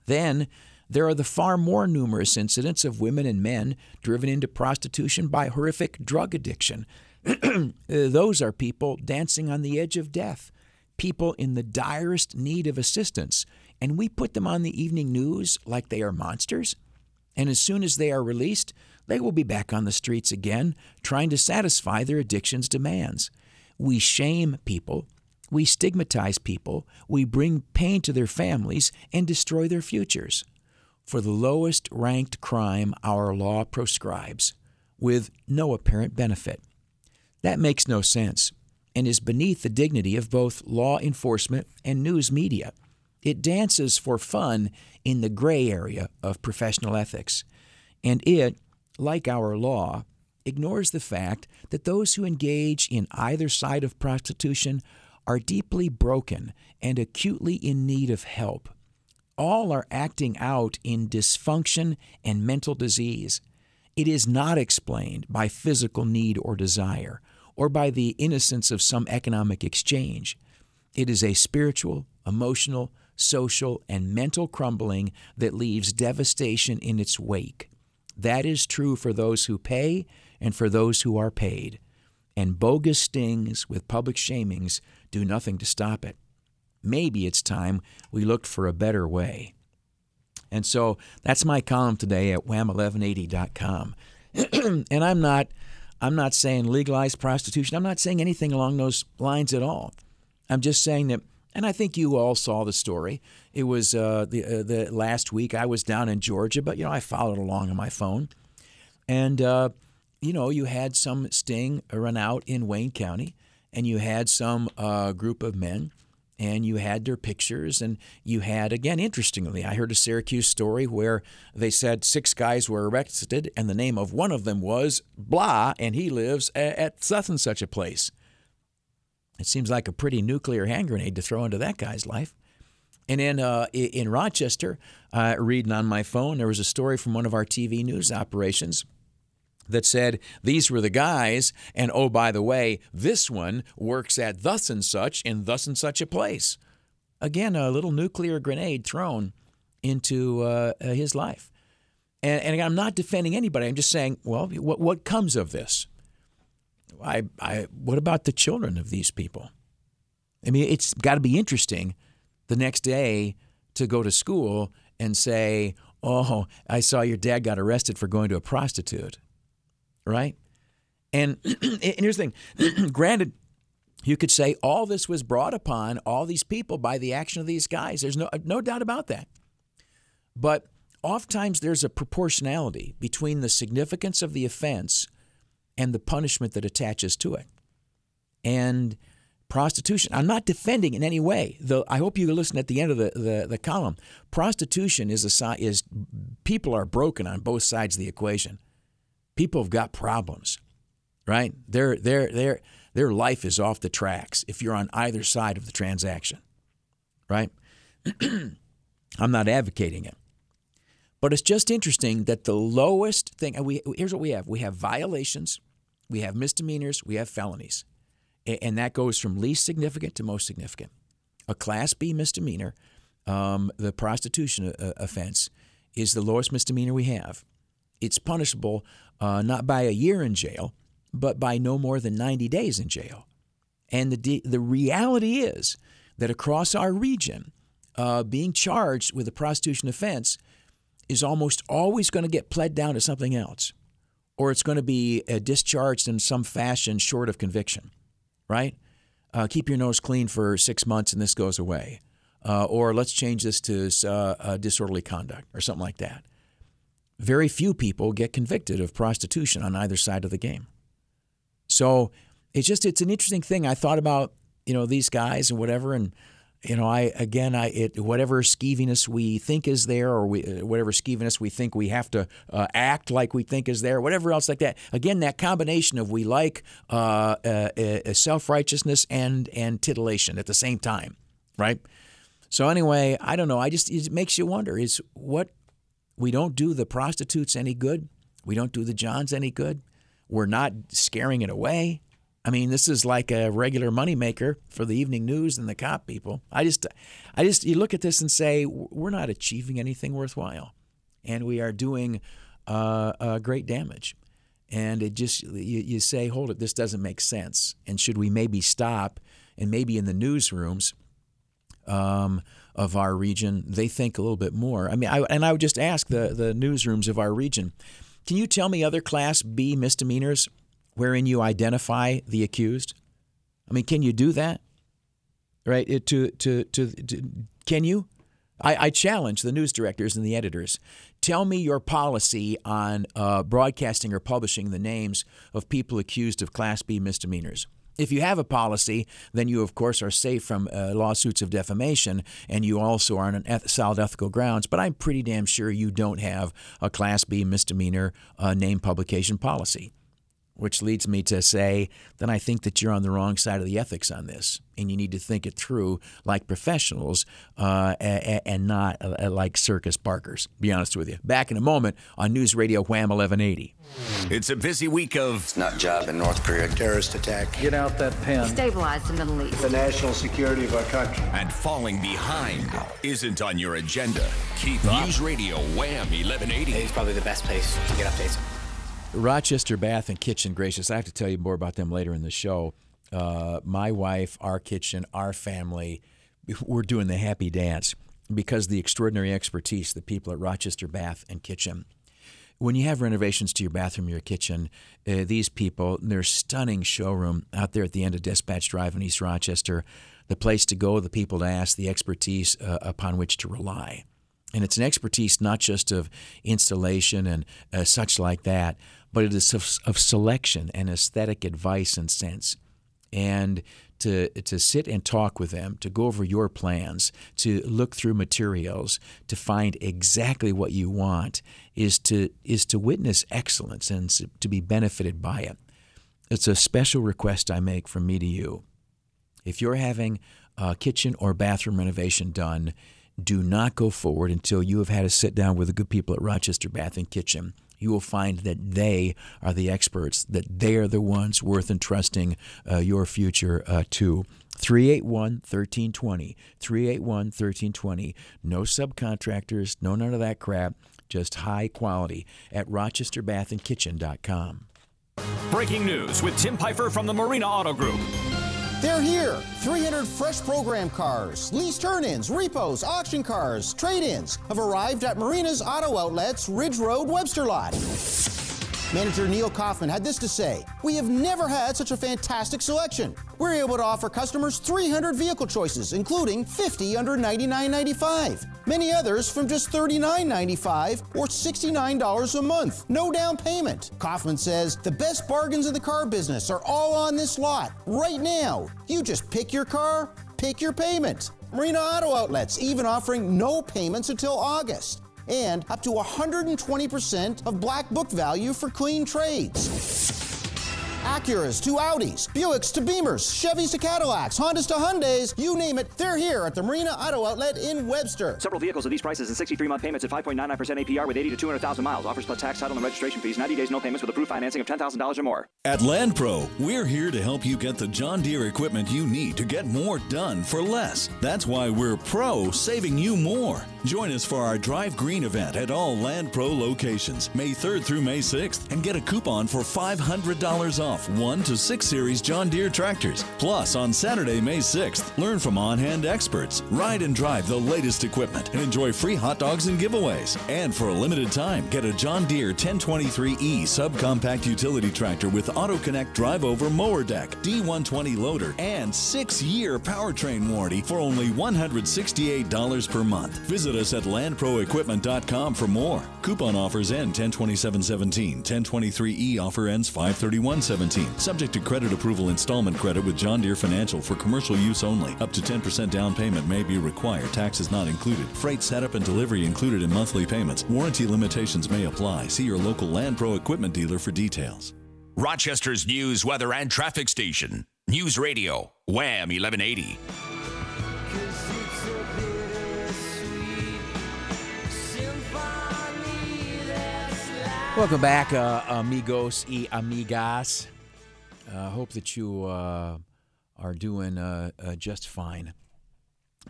Then, there are the far more numerous incidents of women and men driven into prostitution by horrific drug addiction. <clears throat> Those are people dancing on the edge of death, people in the direst need of assistance, and we put them on the evening news like they are monsters. And as soon as they are released, they will be back on the streets again, trying to satisfy their addiction's demands. We shame people, we stigmatize people, we bring pain to their families, and destroy their futures for the lowest ranked crime our law proscribes, with no apparent benefit. That makes no sense and is beneath the dignity of both law enforcement and news media. It dances for fun in the gray area of professional ethics, and it, like our law, ignores the fact that those who engage in either side of prostitution are deeply broken and acutely in need of help all are acting out in dysfunction and mental disease. It is not explained by physical need or desire, or by the innocence of some economic exchange. It is a spiritual, emotional, social, and mental crumbling that leaves devastation in its wake. That is true for those who pay and for those who are paid. And bogus stings with public shamings do nothing to stop it maybe it's time we looked for a better way. And so that's my column today at wham1180.com. <clears throat> and I'm not I'm not saying legalize prostitution. I'm not saying anything along those lines at all. I'm just saying that and I think you all saw the story. It was uh, the uh, the last week I was down in Georgia, but you know I followed along on my phone, and uh, you know you had some sting run out in Wayne County, and you had some uh, group of men and you had their pictures and you had again interestingly i heard a syracuse story where they said six guys were arrested and the name of one of them was blah and he lives at such and such a place. It seems like a pretty nuclear hand grenade to throw into that guy's life. And in uh, in rochester uh, reading on my phone there was a story from one of our tv news operations that said these were the guys, and oh, by the way, this one works at thus and such in thus and such a place. Again, a little nuclear grenade thrown into uh, uh his life. And, and I'm not defending anybody. I'm just saying, well, what, what comes of this? I, I, what about the children of these people? I mean, it's got to be interesting the next day to go to school and say, "Oh, I saw your dad got arrested for going to a prostitute," right? And, <clears throat> and here's the thing: <clears throat> granted, you could say all this was brought upon all these people by the action of these guys. There's no no doubt about that. But oftentimes there's a proportionality between the significance of the offense and the punishment that attaches to it. And prostitution, I'm not defending in any way. Though I hope you listen at the end of the, the, the column. Prostitution is a is people are broken on both sides of the equation. People have got problems, right? Their their their their life is off the tracks if you're on either side of the transaction, right? <clears throat> I'm not advocating it. But it's just interesting that the lowest thing, and we, here's what we have we have violations, we have misdemeanors, we have felonies. And that goes from least significant to most significant. A Class B misdemeanor, um, the prostitution uh, offense, is the lowest misdemeanor we have. It's punishable uh, not by a year in jail, but by no more than 90 days in jail. And the, the reality is that across our region, uh, being charged with a prostitution offense is almost always going to get pled down to something else, or it's going to be uh, discharged in some fashion short of conviction, right? Uh, keep your nose clean for six months and this goes away. Uh, or let's change this to uh, disorderly conduct or something like that. Very few people get convicted of prostitution on either side of the game. So it's just it's an interesting thing. I thought about you know these guys and whatever, and you know I again I it whatever skeeviness we think is there, or we uh, whatever skeeviness we think we have to uh, act like we think is there, whatever else like that. Again, that combination of we like uh, uh, uh, self righteousness and and titillation at the same time, right? So anyway, I don't know. I just it makes you wonder: is what we don't do the prostitutes any good? We don't do the Johns any good? We're not scaring it away. I mean, this is like a regular moneymaker for the evening news and the cop people. I just, I just, you look at this and say we're not achieving anything worthwhile, and we are doing uh, uh, great damage. And it just, you, you say, hold it, this doesn't make sense. And should we maybe stop and maybe in the newsrooms um, of our region, they think a little bit more. I mean, I, and I would just ask the, the newsrooms of our region, can you tell me other Class B misdemeanors wherein you identify the accused? I mean, can you do that? Right? It, to, to, to, to, can you? I, I challenge the news directors and the editors. Tell me your policy on uh, broadcasting or publishing the names of people accused of Class B misdemeanors. If you have a policy, then you, of course, are safe from uh, lawsuits of defamation, and you also are on an eth- solid ethical grounds. But I'm pretty damn sure you don't have a Class B misdemeanor uh, name publication policy, which leads me to say then I think that you're on the wrong side of the ethics on this, and you need to think it through like professionals uh, a- a- and not uh, like circus barkers. Be honest with you. Back in a moment on News Radio Wham 1180. It's a busy week of. It's not job in North Korea. Terrorist attack. Get out that pen. Stabilize the Middle East. The national security of our country. And falling behind isn't on your agenda. Keep News Radio Wham 1180. It's probably the best place to get updates. Rochester Bath and Kitchen, gracious. I have to tell you more about them later in the show. Uh, my wife, our kitchen, our family, we're doing the happy dance because the extraordinary expertise the people at Rochester Bath and Kitchen. When you have renovations to your bathroom, your kitchen, uh, these people, their stunning showroom out there at the end of Dispatch Drive in East Rochester, the place to go, the people to ask, the expertise uh, upon which to rely. And it's an expertise not just of installation and uh, such like that, but it is of, of selection and aesthetic advice and sense. And to, to sit and talk with them, to go over your plans, to look through materials, to find exactly what you want, is to, is to witness excellence and to be benefited by it. It's a special request I make from me to you. If you're having a kitchen or bathroom renovation done, do not go forward until you have had a sit down with the good people at Rochester Bath and Kitchen. You will find that they are the experts, that they are the ones worth entrusting uh, your future uh, to. 381 1320. 381 1320. No subcontractors, no none of that crap, just high quality at rochesterbathandkitchen.com. Breaking news with Tim Pfeiffer from the Marina Auto Group. They're here. 300 fresh program cars, lease turn ins, repos, auction cars, trade ins have arrived at Marina's Auto Outlets Ridge Road Webster lot. Manager Neil Kaufman had this to say We have never had such a fantastic selection. We're able to offer customers 300 vehicle choices, including 50 under $99.95. Many others from just $39.95 or $69 a month. No down payment. Kaufman says the best bargains in the car business are all on this lot right now. You just pick your car, pick your payment. Marina Auto Outlets even offering no payments until August and up to 120% of black book value for clean trades. Acuras to Audis, Buicks to Beamers, Chevys to Cadillacs, Hondas to Hyundais, you name it, they're here at the Marina Auto Outlet in Webster. Several vehicles at these prices and 63 month payments at 5.99% APR with 80 to 200,000 miles. Offers plus tax, title, and registration fees. 90 days, no payments with approved financing of $10,000 or more. At Land Pro, we're here to help you get the John Deere equipment you need to get more done for less. That's why we're pro saving you more. Join us for our Drive Green event at all Land Pro locations, May 3rd through May 6th, and get a coupon for $500 off 1 to 6 Series John Deere tractors. Plus, on Saturday, May 6th, learn from on hand experts, ride and drive the latest equipment, and enjoy free hot dogs and giveaways. And for a limited time, get a John Deere 1023E subcompact utility tractor with Auto Connect drive over mower deck, D120 loader, and 6 year powertrain warranty for only $168 per month. Visit us at landproequipment.com for more. Coupon offers end 102717. 1023E offer ends 53117. Subject to credit approval installment credit with John Deere Financial for commercial use only. Up to 10% down payment may be required. Taxes not included. Freight setup and delivery included in monthly payments. Warranty limitations may apply. See your local Land Pro equipment dealer for details. Rochester's news, weather, and traffic station. News Radio, Wham 1180. Welcome back, uh, amigos y amigas. Uh, hope that you uh, are doing uh, uh, just fine.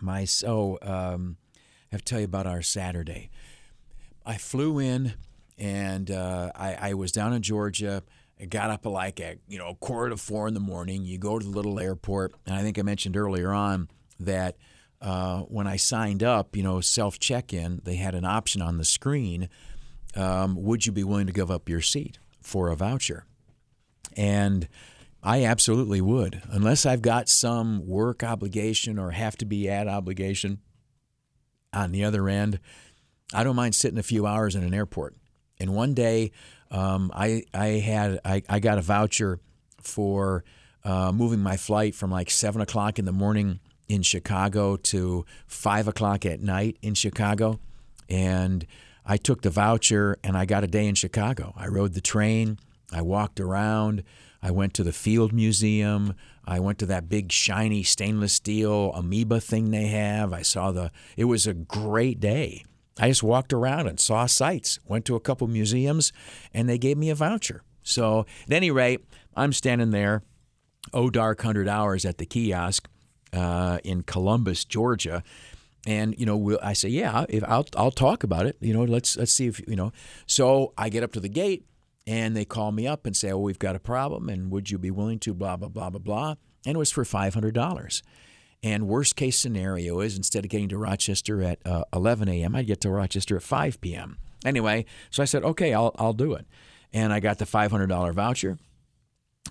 My so um, I have to tell you about our Saturday. I flew in and uh, I, I was down in Georgia. I got up like at you know quarter to four in the morning. You go to the little airport, and I think I mentioned earlier on that uh, when I signed up, you know, self check in, they had an option on the screen. Um, would you be willing to give up your seat for a voucher? And I absolutely would, unless I've got some work obligation or have to be at obligation. On the other end, I don't mind sitting a few hours in an airport. And one day, um, I I had I, I got a voucher for uh, moving my flight from like seven o'clock in the morning in Chicago to five o'clock at night in Chicago, and I took the voucher and I got a day in Chicago. I rode the train, I walked around, I went to the Field Museum, I went to that big shiny stainless steel amoeba thing they have. I saw the. It was a great day. I just walked around and saw sights, went to a couple museums, and they gave me a voucher. So, at any rate, I'm standing there, oh dark hundred hours at the kiosk uh, in Columbus, Georgia, and you know, we'll, I say, yeah, if I'll I'll talk about it. You know, let's let's see if you know. So I get up to the gate, and they call me up and say, oh, we've got a problem, and would you be willing to blah blah blah blah blah? And it was for five hundred dollars. And worst case scenario is instead of getting to Rochester at uh, 11 a.m., I'd get to Rochester at 5 p.m. Anyway, so I said, okay, I'll, I'll do it. And I got the $500 voucher.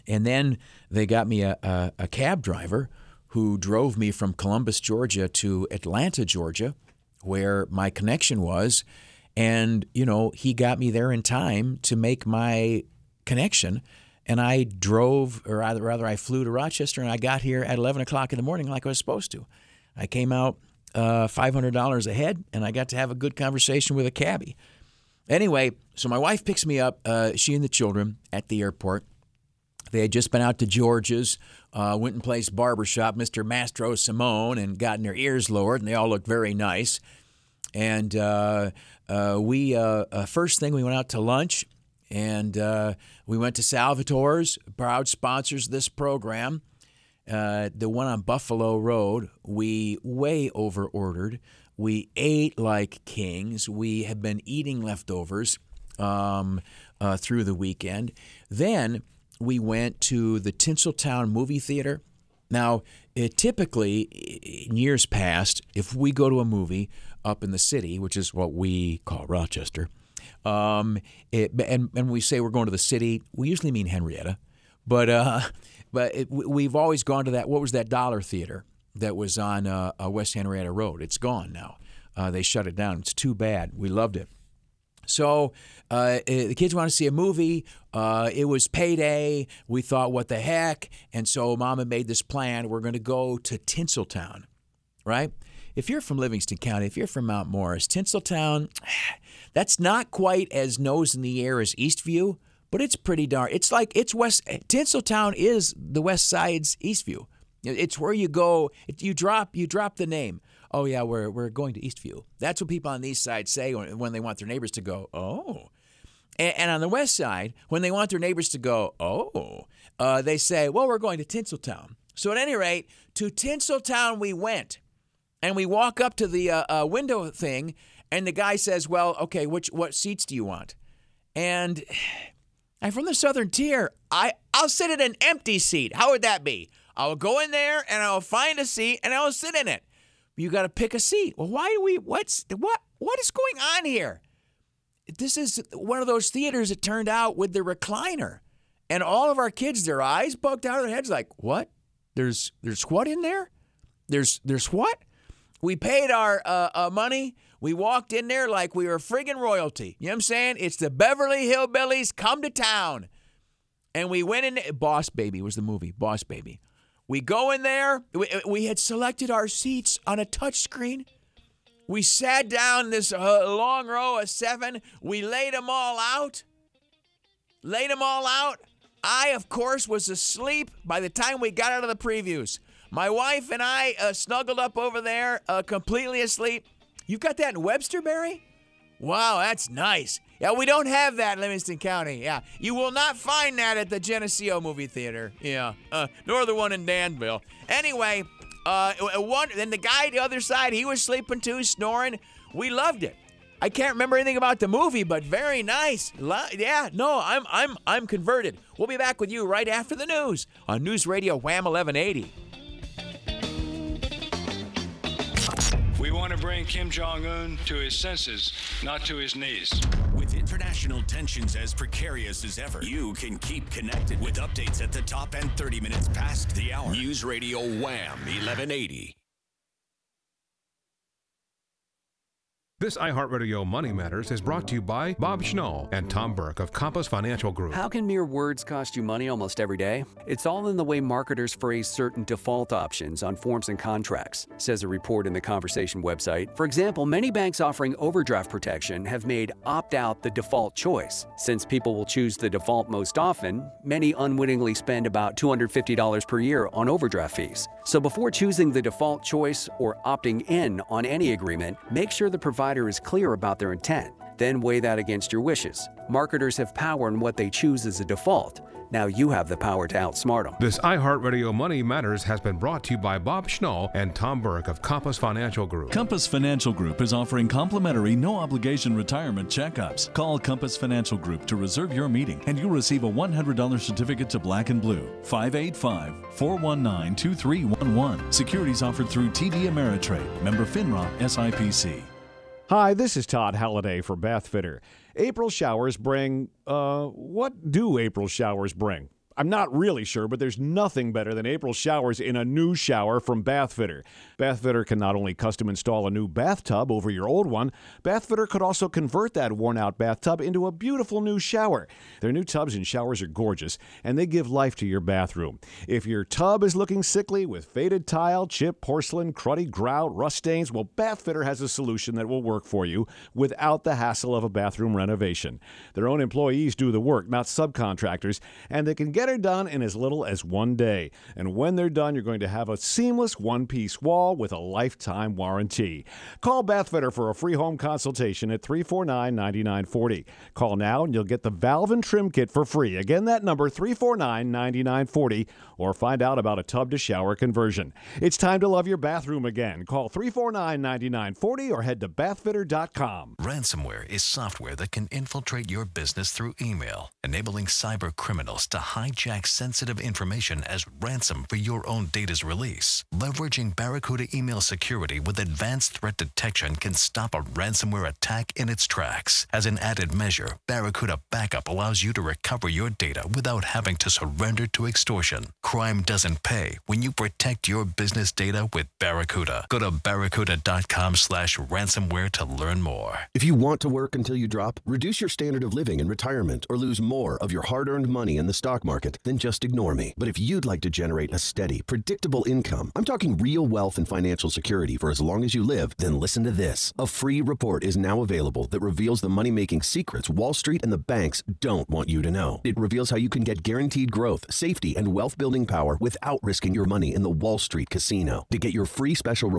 And then they got me a, a, a cab driver who drove me from Columbus, Georgia to Atlanta, Georgia, where my connection was. And, you know, he got me there in time to make my connection. And I drove, or rather, I flew to Rochester and I got here at 11 o'clock in the morning like I was supposed to. I came out uh, $500 ahead and I got to have a good conversation with a cabbie. Anyway, so my wife picks me up, uh, she and the children, at the airport. They had just been out to George's, uh, went and placed barbershop, Mr. Mastro Simone, and gotten their ears lowered, and they all looked very nice. And uh, uh, we, uh, uh, first thing, we went out to lunch, and uh, we went to Salvatore's, proud sponsors of this program. the one on Buffalo Road, we way over ordered. We ate like kings. We have been eating leftovers. um, through the weekend. Then we went to the Tinseltown movie theater. Now, it typically, in years past, if we go to a movie up in the city, which is what we call Rochester, um, it, and, and we say we're going to the city, we usually mean Henrietta. But uh, <laughs> but it, we've always gone to that. What was that dollar theater that was on uh, uh, West Henrietta Road? It's gone now. Uh, they shut it down. It's too bad. We loved it. So uh, the kids want to see a movie. Uh, it was payday. We thought, what the heck? And so Mama made this plan. We're going to go to Tinseltown, right? If you're from Livingston County, if you're from Mount Morris, Tinseltown, <sighs> that's not quite as nose in the air as Eastview, but it's pretty darn. It's like it's West Tinseltown is the West Side's Eastview. It's where you go. You drop you drop the name. Oh yeah, we're we're going to Eastview. That's what people on the east side say when, they want their neighbors to go. Oh, and, and, on the west side, when they want their neighbors to go. Oh, uh, they say, well, we're going to Tinseltown. So at any rate, to Tinseltown we went, and we walk up to the uh, uh, window thing, and the guy says, well, okay, which what seats do you want? And I'm from the Southern Tier. I I'll sit in an empty seat. How would that be? I'll go in there and I'll find a seat and I'll sit in it. You got to pick a seat. Well, why do we? What's what? What is going on here? This is one of those theaters that turned out with the recliner, and all of our kids, their eyes bugged out of their heads, like, "What? There's there's what in there? There's there's what?" We paid our uh, uh, money. We walked in there like we were friggin' royalty. You know what I'm saying? It's the Beverly Hillbillies come to town. And we went in. Boss Baby was the movie. Boss Baby. We go in there. We, we had selected our seats on a touch screen. We sat down this uh, long row of seven. We laid them all out. Laid them all out. I, of course, was asleep by the time we got out of the previews. My wife and I uh, snuggled up over there, uh, completely asleep. You've got that in Webster, Barry? Wow, that's nice. Yeah, we don't have that in Livingston County. Yeah, you will not find that at the Geneseo movie theater. Yeah, uh, nor the one in Danville. Anyway, uh, one then the guy the other side, he was sleeping too, snoring. We loved it. I can't remember anything about the movie, but very nice. yeah, no, I'm I'm I'm converted. We'll be back with you right after the news on News Radio Wham 1180. We want to bring Kim Jong un to his senses, not to his knees. With international tensions as precarious as ever, you can keep connected with updates at the top and 30 minutes past the hour. News Radio Wham 1180. This iHeartRadio Money Matters is brought to you by Bob Schnall and Tom Burke of Compass Financial Group. How can mere words cost you money almost every day? It's all in the way marketers phrase certain default options on forms and contracts, says a report in the Conversation website. For example, many banks offering overdraft protection have made opt out the default choice. Since people will choose the default most often, many unwittingly spend about $250 per year on overdraft fees. So before choosing the default choice or opting in on any agreement, make sure the provider is clear about their intent. Then weigh that against your wishes. Marketers have power in what they choose as a default. Now you have the power to outsmart them. This iHeartRadio Money Matters has been brought to you by Bob Schnall and Tom Burke of Compass Financial Group. Compass Financial Group is offering complimentary, no obligation retirement checkups. Call Compass Financial Group to reserve your meeting, and you'll receive a $100 certificate to Black and Blue. 585 419 2311. Securities offered through TD Ameritrade. Member FINRA SIPC. Hi, this is Todd Halliday for Bathfitter. April showers bring, uh, what do April showers bring? I'm not really sure, but there's nothing better than April showers in a new shower from Bathfitter. Bathfitter can not only custom install a new bathtub over your old one, Bathfitter could also convert that worn out bathtub into a beautiful new shower. Their new tubs and showers are gorgeous, and they give life to your bathroom. If your tub is looking sickly with faded tile, chip, porcelain, cruddy grout, rust stains, well, Bathfitter has a solution that will work for you without the hassle of a bathroom renovation. Their own employees do the work, not subcontractors, and they can get get it done in as little as one day. And when they're done, you're going to have a seamless one piece wall with a lifetime warranty. Call Bathfitter for a free home consultation at 349 9940. Call now and you'll get the valve and trim kit for free. Again, that number 349 9940 or find out about a tub to shower conversion. It's time to love your bathroom again. Call 349 9940 or head to bathfitter.com. Ransomware is software that can infiltrate your business through email, enabling cyber criminals to hijack sensitive information as ransom for your own data's release. Leveraging Barracuda email security with advanced threat detection can stop a ransomware attack in its tracks. As an added measure, Barracuda Backup allows you to recover your data without having to surrender to extortion. Crime doesn't pay when you protect your business data with Barracuda. Go to barracuda.com slash ransomware to learn more. If you want to work until you drop, reduce your standard of living in retirement, or lose more of your hard earned money in the stock market, then just ignore me. But if you'd like to generate a steady, predictable income, I'm talking real wealth and financial security for as long as you live, then listen to this. A free report is now available that reveals the money making secrets Wall Street and the banks don't want you to know. It reveals how you can get guaranteed growth, safety, and wealth building power without risking your money in the Wall Street casino. To get your free special